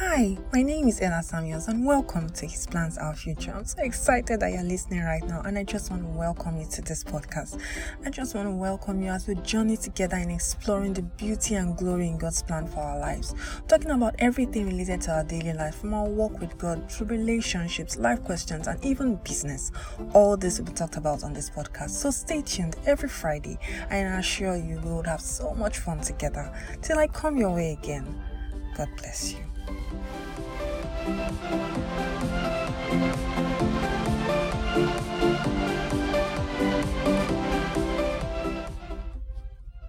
Hi, my name is Ella Samuels and welcome to His Plans Our Future. I'm so excited that you're listening right now and I just want to welcome you to this podcast. I just want to welcome you as we journey together in exploring the beauty and glory in God's plan for our lives. Talking about everything related to our daily life, from our walk with God through relationships, life questions, and even business. All this will be talked about on this podcast. So stay tuned every Friday and I assure you we would have so much fun together. Till I come your way again. God bless you. thank you